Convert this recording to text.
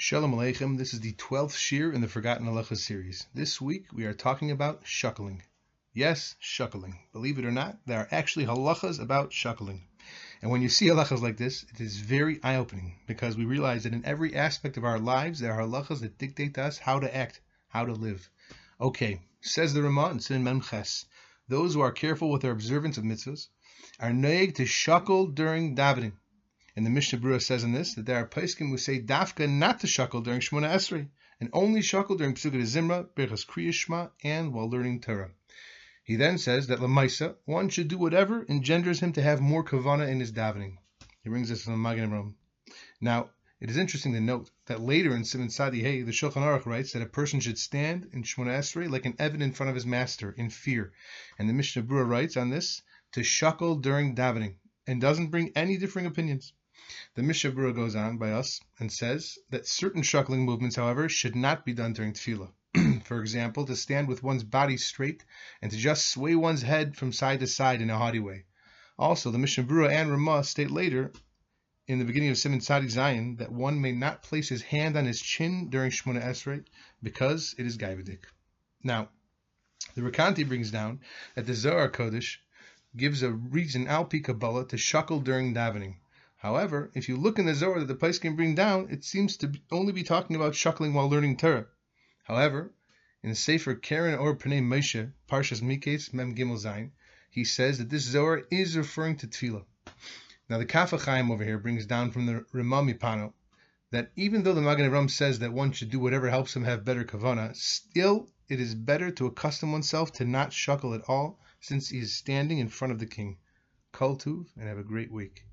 Shalom Aleichem. This is the 12th shiur in the Forgotten Halachas series. This week we are talking about shuckling. Yes, shuckling. Believe it or not, there are actually halachas about shuckling. And when you see halachas like this, it is very eye opening because we realize that in every aspect of our lives there are halachas that dictate to us how to act, how to live. Okay, says the Ramah in Sin Memches. Those who are careful with their observance of mitzvahs are noeg to shuckle during davening. And the Mishnah Berurah says in this that there are poskim who say dafka not to shuckle during Shemona Esrei, and only shuckle during Pesukei Zimra, Berachas Kriya Shema, and while learning Torah. He then says that Lamaisa, one should do whatever engenders him to have more kavana in his davening. He brings this from the Magen Avraham. Now, it is interesting to note that later in Simon Tzadi Hey, the Shulchan Aruch writes that a person should stand in Shemona Esrei like an eved in front of his master in fear. And the Mishnah Berurah writes on this to shuckle during davening and doesn't bring any differing opinions. The Mishnah Berurah goes on by us and says that certain shuckling movements, however, should not be done during tefillah. For example, to stand with one's body straight and to just sway one's head from side to side in a haughty way. Also, the Mishnah Berurah and Ramah state later in the beginning of Simon Tzadi Zayin that one may not place his hand on his chin during Shemona Esrei because it is Gaivadik. Now, the Rekanti brings down that the Zohar Kodesh gives a reason, Alpi Kabbalah, to shuckle during davening. However, if you look in the Zohar that the place can bring down, it seems to only be talking about shuckling while learning Torah. However, in the Sefer Keren or Pnei Moshe, Parshas Miketz, Mem Gimel Zayin, he says that this Zohar is referring to Tefillah. Now the Kaf HaChaim over here brings down from the Ramah Mipano that even though the Magen Avraham says that one should do whatever helps him have better kavana, still it is better to accustom oneself to not shuckle at all, since he is standing in front of the king. Kol and have a great week.